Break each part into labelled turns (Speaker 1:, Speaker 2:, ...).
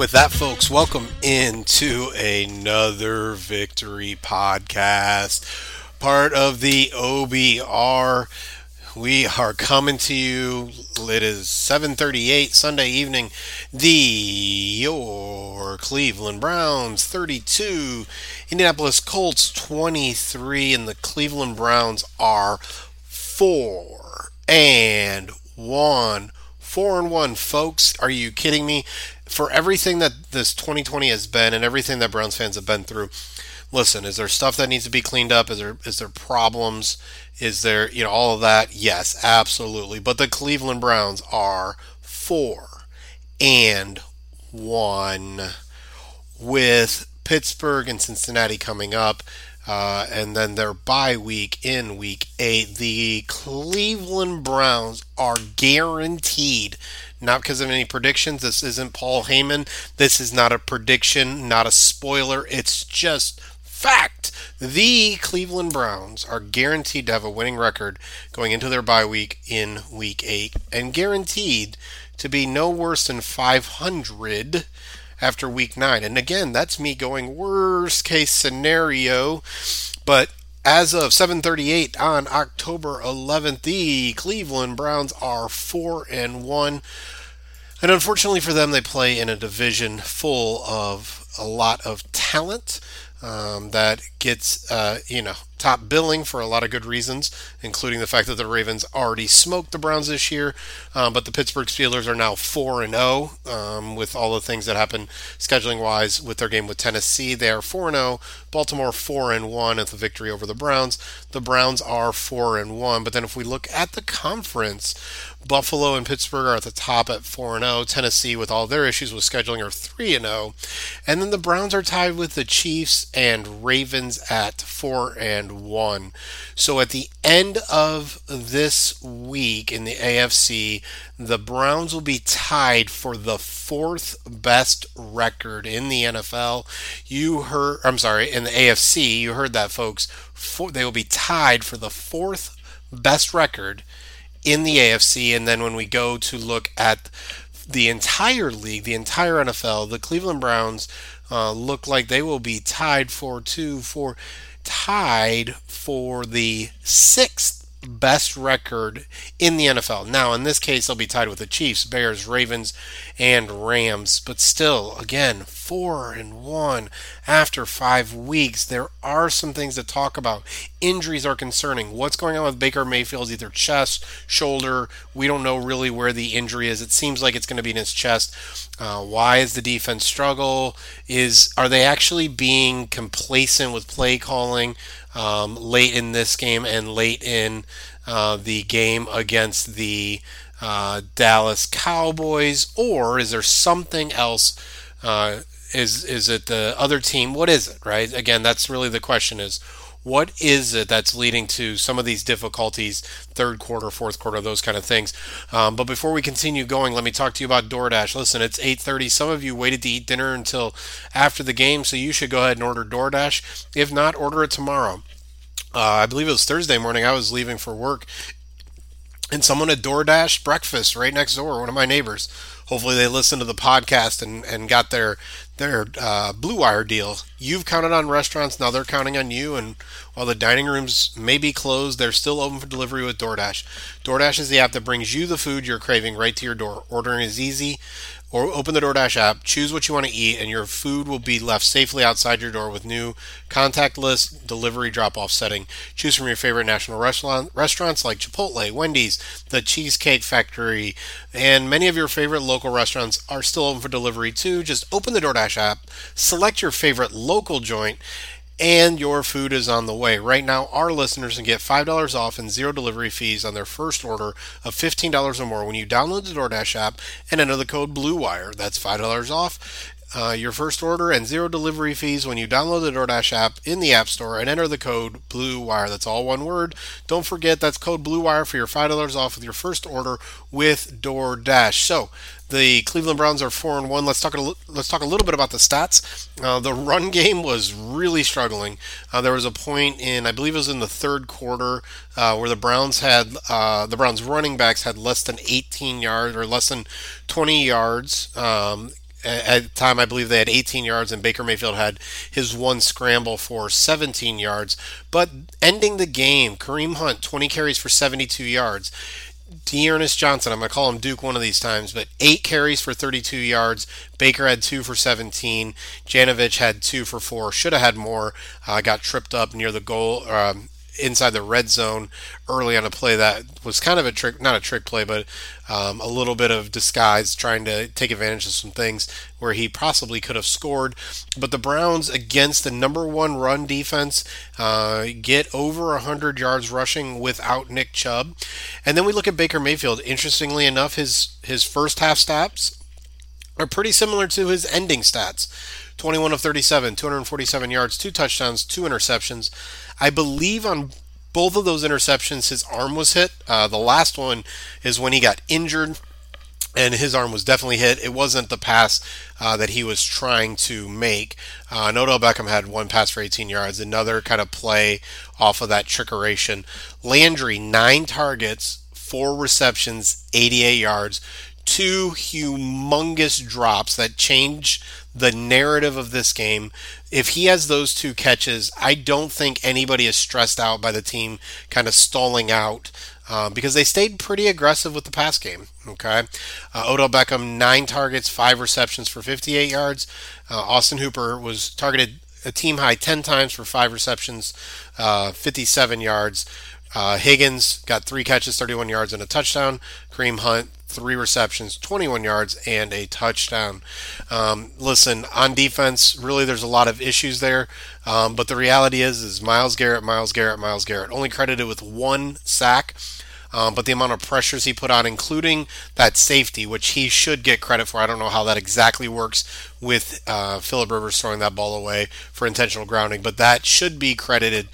Speaker 1: With that, folks, welcome into another Victory podcast, part of the OBR. We are coming to you. It is 7:38 Sunday evening. The your Cleveland Browns 32, Indianapolis Colts 23, and the Cleveland Browns are four and one. Four and one, folks. Are you kidding me? For everything that this 2020 has been and everything that Browns fans have been through, listen, is there stuff that needs to be cleaned up? Is there is there problems? Is there, you know, all of that? Yes, absolutely. But the Cleveland Browns are four and one with Pittsburgh and Cincinnati coming up. Uh, and then their bye week in week eight. The Cleveland Browns are guaranteed, not because of any predictions. This isn't Paul Heyman. This is not a prediction, not a spoiler. It's just fact. The Cleveland Browns are guaranteed to have a winning record going into their bye week in week eight, and guaranteed to be no worse than 500 after week nine. And again, that's me going worst case scenario. But as of 7:38 on October 11th, the Cleveland Browns are four and one. And unfortunately for them, they play in a division full of a lot of talent um, that gets, uh, you know, top billing for a lot of good reasons, including the fact that the Ravens already smoked the Browns this year, um, but the Pittsburgh Steelers are now four and zero um, with all the things that happened scheduling wise with their game with Tennessee. They are four and zero. Baltimore four and one at the victory over the Browns. The Browns are four and one. But then if we look at the conference, Buffalo and Pittsburgh are at the top at 4 and 0. Tennessee, with all their issues with scheduling, are 3 and 0. And then the Browns are tied with the Chiefs and Ravens at 4 and 1. So at the end of this week in the AFC, the Browns will be tied for the fourth best record in the NFL. You heard, I'm sorry, in the AFC, you heard that, folks. For, they will be tied for the fourth best record in the AFC. And then when we go to look at the entire league, the entire NFL, the Cleveland Browns uh, look like they will be tied for two, for tied for the sixth best record in the NFL. Now, in this case, they'll be tied with the Chiefs, Bears, Ravens, and Rams. But still, again, four and one after five weeks. There are some things to talk about. Injuries are concerning. What's going on with Baker Mayfield's either chest, shoulder? We don't know really where the injury is. It seems like it's going to be in his chest. Uh, why is the defense struggle? Is are they actually being complacent with play calling um, late in this game and late in uh, the game against the uh, Dallas Cowboys, or is there something else? Uh, is is it the other team? What is it? Right? Again, that's really the question: is what is it that's leading to some of these difficulties third quarter fourth quarter those kind of things? Um, but before we continue going let me talk to you about doordash. Listen it's 8.30 some of you waited to eat dinner until after the game so you should go ahead and order doordash. If not order it tomorrow. Uh, i believe it was thursday morning i was leaving for work and someone had DoorDash breakfast right next door, one of my neighbors. Hopefully, they listened to the podcast and, and got their their uh, Blue Wire deal. You've counted on restaurants, now they're counting on you. And while the dining rooms may be closed, they're still open for delivery with DoorDash. DoorDash is the app that brings you the food you're craving right to your door. Ordering is easy. Or open the DoorDash app, choose what you want to eat, and your food will be left safely outside your door with new contactless delivery drop off setting. Choose from your favorite national restaurant, restaurants like Chipotle, Wendy's, the Cheesecake Factory, and many of your favorite local restaurants are still open for delivery too. Just open the DoorDash app, select your favorite local joint, and your food is on the way. Right now, our listeners can get $5 off and zero delivery fees on their first order of $15 or more when you download the DoorDash app and enter the code BLUEWIRE. That's $5 off. Uh, your first order and zero delivery fees when you download the DoorDash app in the App Store and enter the code BLUEWIRE. That's all one word. Don't forget that's code BLUEWIRE for your $5 off with your first order with DoorDash. So, the Cleveland Browns are four and one. Let's talk. A, let's talk a little bit about the stats. Uh, the run game was really struggling. Uh, there was a point in, I believe it was in the third quarter, uh, where the Browns had uh, the Browns running backs had less than 18 yards or less than 20 yards. Um, at the time, I believe they had 18 yards, and Baker Mayfield had his one scramble for 17 yards. But ending the game, Kareem Hunt, 20 carries for 72 yards. D'Ernest Johnson, I'm going to call him Duke one of these times, but eight carries for 32 yards. Baker had two for 17. Janovich had two for four. Should have had more. Uh, got tripped up near the goal, um, inside the red zone early on a play that was kind of a trick, not a trick play, but um, a little bit of disguise, trying to take advantage of some things where he possibly could have scored. But the Browns, against the number one run defense, uh, get over 100 yards rushing without Nick Chubb. And then we look at Baker Mayfield. Interestingly enough, his his first half stats are pretty similar to his ending stats. 21 of 37, 247 yards, two touchdowns, two interceptions. I believe on both of those interceptions, his arm was hit. Uh, the last one is when he got injured, and his arm was definitely hit. It wasn't the pass uh, that he was trying to make. Uh, Odell Beckham had one pass for 18 yards, another kind of play off of that trickeration. Landry, nine targets, four receptions, 88 yards, two humongous drops that change the narrative of this game. If he has those two catches, I don't think anybody is stressed out by the team kind of stalling out uh, because they stayed pretty aggressive with the pass game. Okay, uh, Odell Beckham nine targets, five receptions for 58 yards. Uh, Austin Hooper was targeted a team high 10 times for five receptions, uh, 57 yards. Uh, Higgins got three catches, 31 yards, and a touchdown. Kareem Hunt three receptions, 21 yards, and a touchdown. Um, listen, on defense, really, there's a lot of issues there. Um, but the reality is, is Myles Garrett, Myles Garrett, Myles Garrett, only credited with one sack. Um, but the amount of pressures he put on, including that safety, which he should get credit for. I don't know how that exactly works with uh, Philip Rivers throwing that ball away for intentional grounding, but that should be credited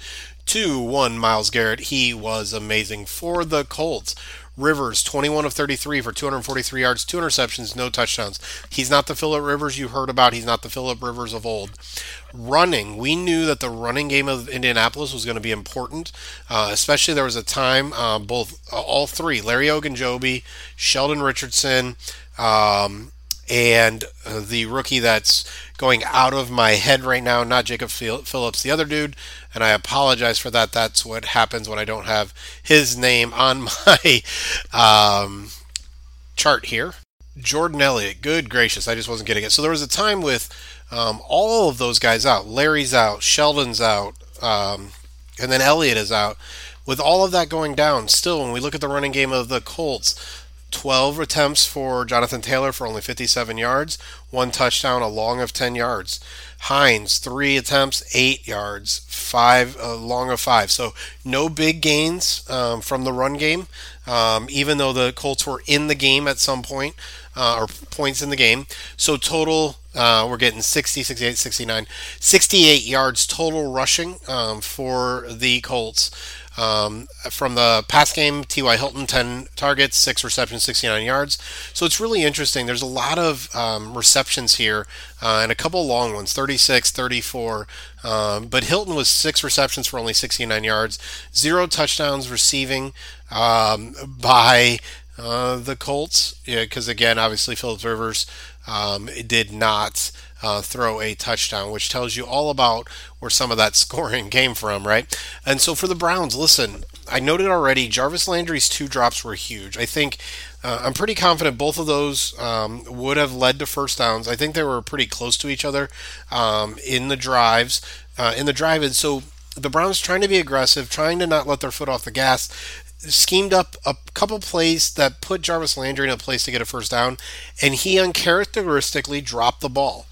Speaker 1: to one Myles Garrett. He was amazing for the Colts. Rivers, 21 of 33 for 243 yards, two interceptions, no touchdowns. He's not the Philip Rivers you heard about. He's not the Philip Rivers of old. Running, we knew that the running game of Indianapolis was going to be important. Uh, especially there was a time, uh, both uh, all three, Larry Ogunjobi, Sheldon Richardson, um, and uh, the rookie that's going out of my head right now, not Jacob Phillips, the other dude, and I apologize for that. That's what happens when I don't have his name on my um, chart here. Jordan Elliott, good gracious, I just wasn't getting it. So there was a time with um, all of those guys out. Larry's out, Sheldon's out, um, and then Elliott is out. With all of that going down, still, when we look at the running game of the Colts, 12 attempts for Jonathan Taylor for only 57 yards, one touchdown, a long of 10 yards. Hines, three attempts, eight yards, five, a long of five. So no big gains um, from the run game, um, even though the Colts were in the game at some point, uh, or points in the game. So total, uh, we're getting 60, 68, 69, 68 yards total rushing um, for the Colts. Um, from the pass game, T.Y. Hilton, 10 targets, 6 receptions, 69 yards. So it's really interesting. There's a lot of um, receptions here uh, and a couple long ones 36, 34. Um, but Hilton was 6 receptions for only 69 yards, 0 touchdowns receiving um, by uh, the Colts. Because, yeah, again, obviously, Phillips Rivers um, did not uh, throw a touchdown, which tells you all about where some of that scoring came from, right? And so for the Browns, listen, I noted already Jarvis Landry's two drops were huge. I think Uh, I'm pretty confident both of those um, would have led to first downs. I think they were pretty close to each other um, in the drives, uh, in the drive. And so the Browns trying to be aggressive, trying to not let their foot off the gas schemed up a couple plays that put Jarvis Landry in a place to get a first down, and he uncharacteristically dropped the ball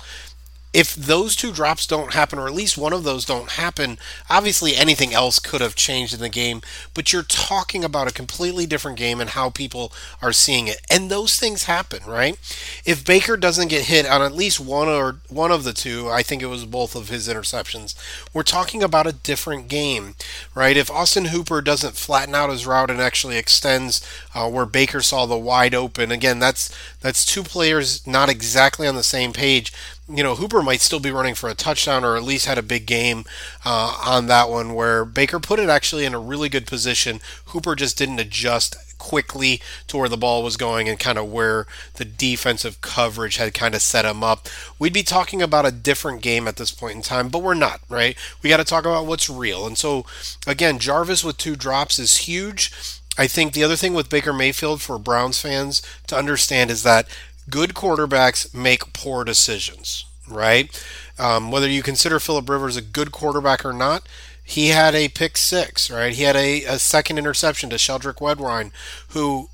Speaker 1: if those two drops don't happen, or at least one of those don't happen, obviously anything else could have changed in the game. But you're talking about a completely different game and how people are seeing it, and those things happen, right? If Baker doesn't get hit on at least one or one of the two, I think it was both of his interceptions. We're talking about a different game, right? If Austin Hooper doesn't flatten out his route and actually extends uh, where Baker saw the wide open, again, that's that's two players not exactly on the same page you know, Hooper might still be running for a touchdown or at least had a big game uh, on that one where Baker put it actually in a really good position. Hooper just didn't adjust quickly to where the ball was going and kind of where the defensive coverage had kind of set him up. We'd be talking about a different game at this point in time, but we're not, right? We got to talk about what's real. And so, again, Jarvis with two drops is huge. I think the other thing with Baker Mayfield for Browns fans to understand is that good quarterbacks make poor decisions, right? Um, whether you consider Philip Rivers a good quarterback or not, he had a pick six, right? He had a, a second interception to Sheldrick Redwine, who,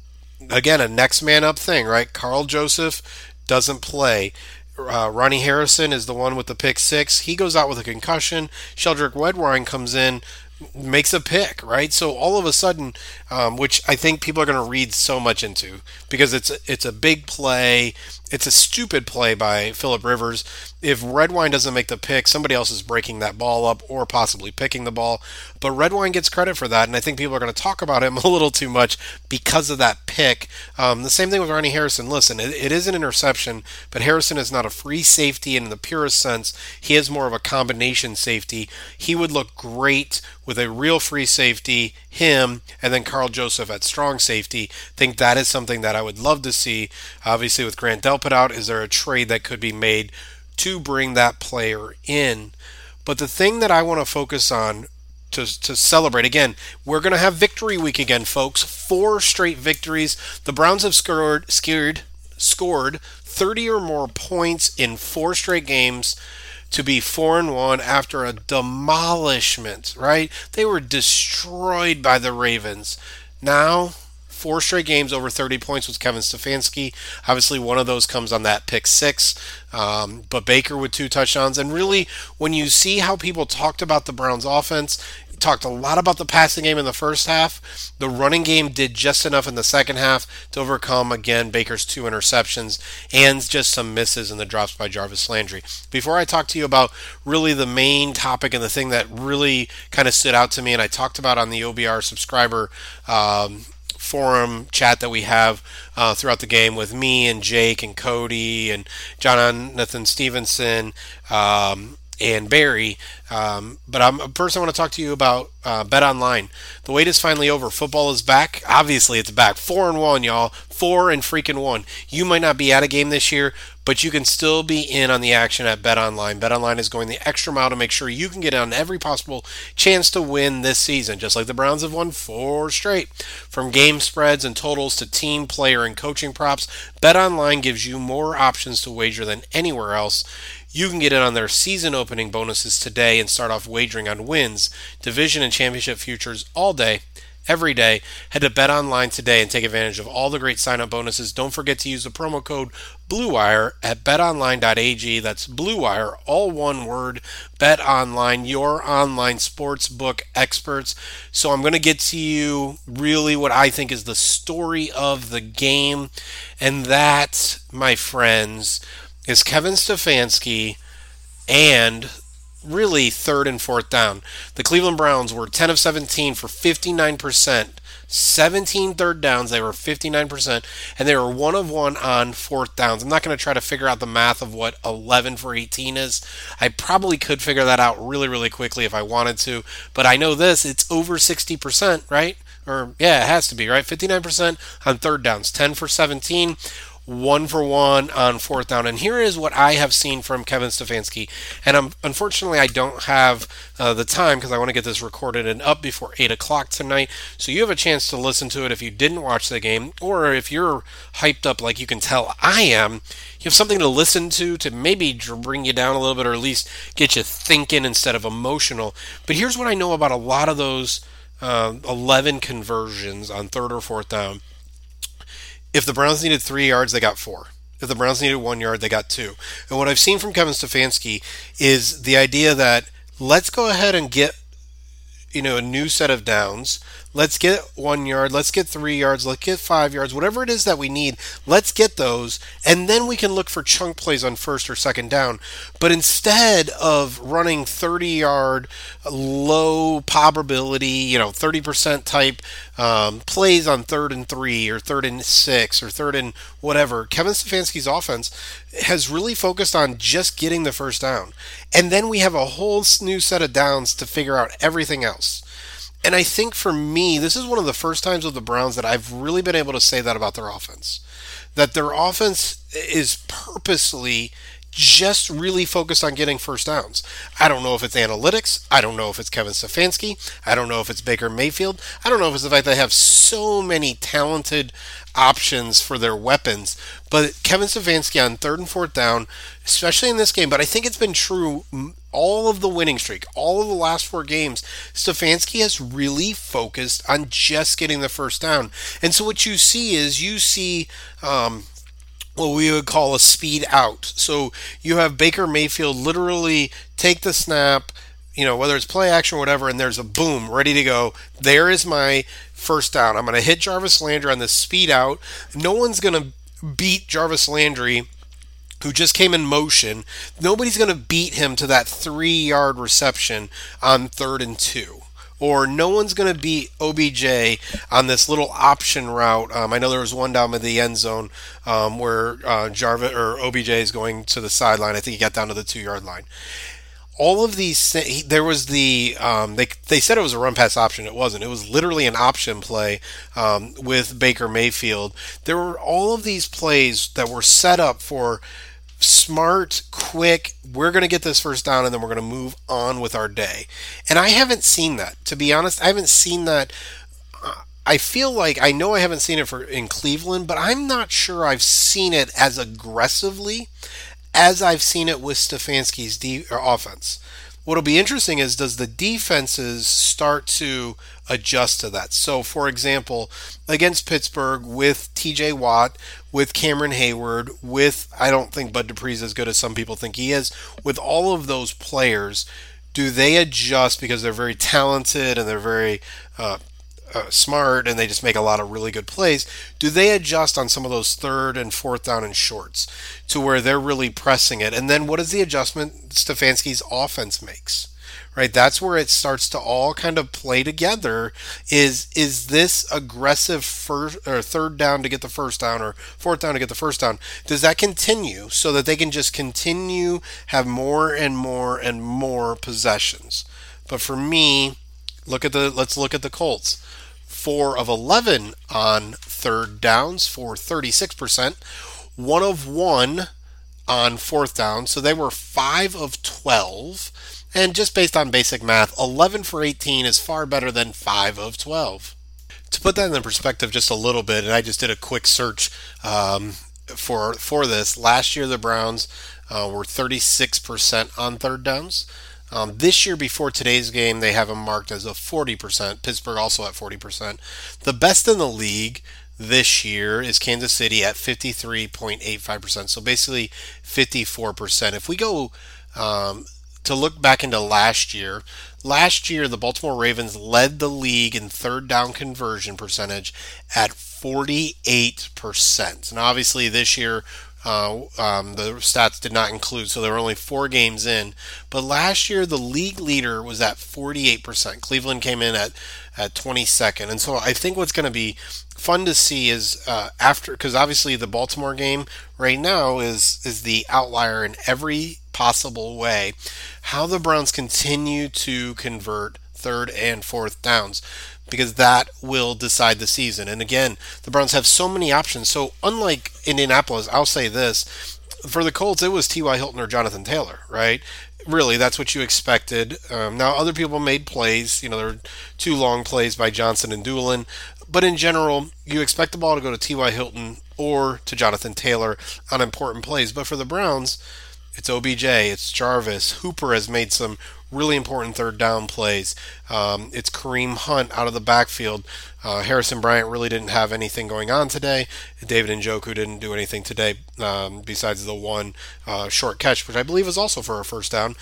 Speaker 1: again, a next man up thing, right? Karl Joseph doesn't play. Uh, Ronnie Harrison is the one with the pick six. He goes out with a concussion. Sheldrick Redwine comes in makes a pick, right? So all of a sudden, um, which I think people are going to read so much into because it's it's a big play, it's a stupid play by Philip Rivers. If Redwine doesn't make the pick, somebody else is breaking that ball up or possibly picking the ball. But Redwine gets credit for that, and I think people are going to talk about him a little too much because of that pick. Um, the same thing with Ronnie Harrison. Listen, it, it is an interception, but Harrison is not a free safety in the purest sense. He is more of a combination safety. He would look great with a real free safety, him, and then Karl Joseph at strong safety. think that is something that I would love to see. Obviously, with Grant Delpit out, is there a trade that could be made to bring that player in? But the thing that I want to focus on to, to celebrate. Again, we're going to have victory week again, folks. Four straight victories. The Browns have scored, scared, scored 30 or more points in four straight games to be 4 and 1 after a demolishment, right? They were destroyed by the Ravens. Now, four straight games over 30 points with Kevin Stefanski. Obviously, one of those comes on that pick six, um, but Baker with two touchdowns. And really, when you see how people talked about the Browns' offense, talked a lot about the passing game in the first half. The running game did just enough in the second half to overcome, again, Baker's two interceptions and just some misses in the drops by Jarvis Landry. Before I talk to you about really the main topic and the thing that really kind of stood out to me, and I talked about on the OBR subscriber um, forum chat that we have uh, throughout the game with me and Jake and Cody and Jonathan Stevenson. Um, and Barry. Um, but I'm first I want to talk to you about uh, Bet Online. The wait is finally over. Football is back. Obviously, it's back. Four and one, y'all. Four and freaking one. You might not be at a game this year, but you can still be in on the action at Bet Online. Bet Online is going the extra mile to make sure you can get on every possible chance to win this season, just like the Browns have won four straight. From game spreads and totals to team, player, and coaching props, Bet Online gives you more options to wager than anywhere else. You can get in on their season opening bonuses today and start off wagering on wins, division, and championship futures all day, every day. Head to Bet Online today and take advantage of all the great sign up bonuses. Don't forget to use the promo code BLUEWIRE at betonline.ag. That's BLUEWIRE, all one word. Bet Online, your online sports book experts. So I'm going to get to you really what I think is the story of the game. And that, my friends, is Kevin Stefanski and really third and fourth down. The Cleveland Browns were 10 of 17 for 59%. 17 third downs, they were 59%, and they were one of one on fourth downs. I'm not going to try to figure out the math of what 11 for 18 is. I probably could figure that out really, really quickly if I wanted to, but I know this it's over 60%, right? Or, yeah, it has to be, right? 59% on third downs, 10 for 17 one for one on fourth down. And here is what I have seen from Kevin Stefanski. And I'm, unfortunately, I don't have uh, the time because I want to get this recorded and up before 8 o'clock tonight. So you have a chance to listen to it if you didn't watch the game, or if you're hyped up like you can tell I am, you have something to listen to to maybe bring you down a little bit or at least get you thinking instead of emotional. But here's what I know about a lot of those uh, 11 conversions on third or fourth down. If the Browns needed three yards, they got four. If the Browns needed one yard, they got two. And what I've seen from Kevin Stefanski is the idea that let's go ahead and get you know a new set of downs let's get one yard let's get three yards let's get five yards whatever it is that we need let's get those and then we can look for chunk plays on first or second down. But instead of running 30 yard low probability you know 30% type um, plays on third and three or third and six or third and whatever kevin stefanski's offense has really focused on just getting the first down. And then we have a whole new set of downs to figure out everything else and I think for me, this is one of the first times with the Browns that I've really been able to say that about their offense. That their offense is purposely just really focused on getting first downs. I don't know if it's analytics. I don't know if it's Kevin Stefanski. I don't know if it's Baker Mayfield. I don't know if it's the fact they have so many talented options for their weapons. But Kevin Stefanski on third and fourth down, especially in this game, but I think it's been true all of the winning streak, all of the last four games, Stefanski has really focused on just getting the first down. And so what you see is you see um, what we would call a speed out. So you have Baker Mayfield literally take the snap, you know, whether it's play action or whatever, and there's a boom ready to go. There is my first down. I'm going to hit Jarvis Landry on the speed out. No one's going to beat Jarvis Landry who just came in motion. Nobody's going to beat him to that three yard reception on third and two. Or no one's going to beat OBJ on this little option route. Um, I know there was one down in the end zone um, where uh, Jarvis or OBJ is going to the sideline. I think he got down to the two yard line all of these there was the um, they they said it was a run pass option. It wasn't. It was literally an option play um, with Baker Mayfield. There were all of these plays that were set up for smart quick we're going to get this first down and then we're going to move on with our day. And I haven't seen that to be honest. I haven't seen that. I feel like I know I haven't seen it for in Cleveland but I'm not sure I've seen it as aggressively as I've seen it with Stefanski's de- offense. What'll be interesting is does the defenses start to adjust to that? So, for example, against Pittsburgh with T.J. Watt, with Cameron Heyward, with I don't think Bud Dupree's as good as some people think he is. With all of those players, do they adjust because they're very talented and they're very uh, uh, smart and they just make a lot of really good plays. Do they adjust on some of those third and fourth down and shorts to where they're really pressing it? And then what is the adjustment Stefanski's offense makes? Right, that's where it starts to all kind of play together. Is is this aggressive first or third down to get the first down or fourth down to get the first down? Does that continue so that they can just continue have more and more and more possessions? But for me, look at the let's look at the Colts. 4 of 11 on third downs for 36%, 1 of 1 on fourth down, so they were 5 of 12. And just based on basic math, 11 for 18 is far better than 5 of 12. To put that in perspective just a little bit, and I just did a quick search um, for for this. Last year, the Browns uh, were 36% on third downs. Um, this year, before today's game, they have them marked as a 40%. Pittsburgh also at 40%. The best in the league this year is Kansas City at 53.85%. So basically 54%. If we go um, to look back into last year, last year the Baltimore Ravens led the league in third down conversion percentage at 48%. And obviously this year uh, um, the stats did not include, so there were only four games in. But last year, the league leader was at 48%. Cleveland came in at, at 22nd. And so I think what's going to be fun to see is uh, after, because obviously the Baltimore game right now is, is the outlier in every possible way, how the Browns continue to convert third and fourth downs because that will decide the season. And again, the Browns have so many options. So unlike Indianapolis, I'll say this for the Colts, it was T.Y. Hilton or Jonathan Taylor, right? Really, that's what you expected. Um, now, other people made plays. You know, there were two long plays by Johnson and Dulin. But in general, you expect the ball to go to T.Y. Hilton or to Jonathan Taylor on important plays. But for the Browns, it's OBJ, it's Jarvis. Hooper has made some really important third down plays. Um, it's Kareem Hunt out of the backfield. Uh, Harrison Bryant really didn't have anything going on today. David Njoku didn't do anything today um, besides the one uh, short catch, which I believe was also for a first down.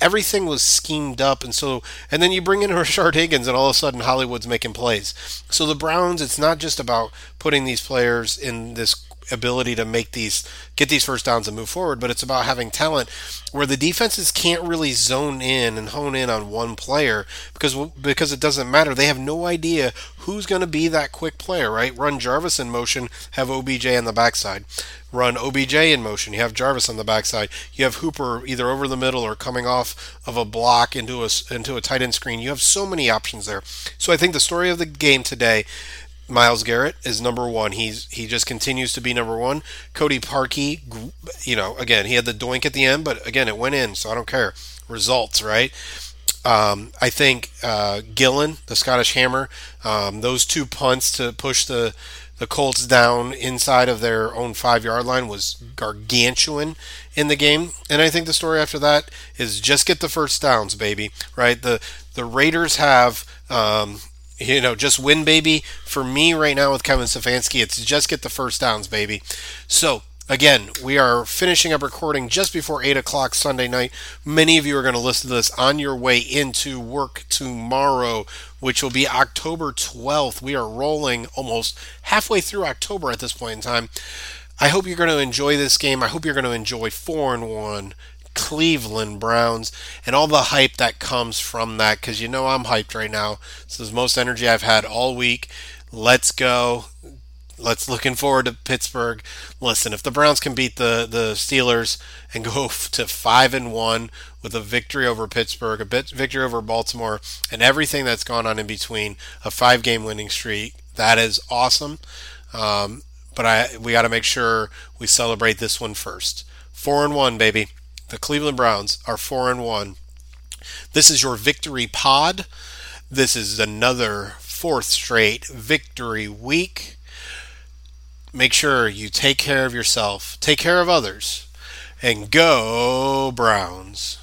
Speaker 1: Everything was schemed up, and so and then you bring in Rashard Higgins, and all of a sudden Hollywood's making plays. So the Browns, it's not just about putting these players in this ability to make these get these first downs and move forward, but it's about having talent where the defenses can't really zone in and hone in on one player because because it doesn't matter. They have no idea who's going to be that quick player, right? Run Jarvis in motion, have OBJ on the backside. Run OBJ in motion, you have Jarvis on the backside. You have Hooper either over the middle or coming off of a block into a into a tight end screen. You have so many options there. So I think the story of the game today Myles Garrett is number one. He's he just continues to be number one. Cody Parkey, you know, again he had the doink at the end, but again it went in, so I don't care. Results, right? Um, I think uh, Gillan, the Scottish Hammer, um, those two punts to push the the Colts down inside of their own five yard line was gargantuan in the game. And I think the story after that is just get the first downs, baby. Right? The the Raiders have um, you know, just win, baby. For me right now with Kevin Stefanski, it's just get the first downs, baby. So, again, we are finishing up recording just before 8 o'clock Sunday night. Many of you are going to listen to this on your way into work tomorrow, which will be October 12th. We are rolling almost halfway through October at this point in time. I hope you're going to enjoy this game. I hope you're going to enjoy 4 and 1 Cleveland Browns and all the hype that comes from that because you know I'm hyped right now. This is the most energy I've had all week. Let's go. Let's looking forward to Pittsburgh. Listen, if the Browns can beat the the Steelers and go to 5 and 1 with a victory over Pittsburgh, a bit victory over Baltimore and everything that's gone on in between, a 5 game winning streak, that is awesome. Um, but I we got to make sure we celebrate this one first. 4 and 1, baby the Cleveland Browns are 4 and 1. This is your victory pod. This is another fourth straight victory week. Make sure you take care of yourself, take care of others, and go Browns.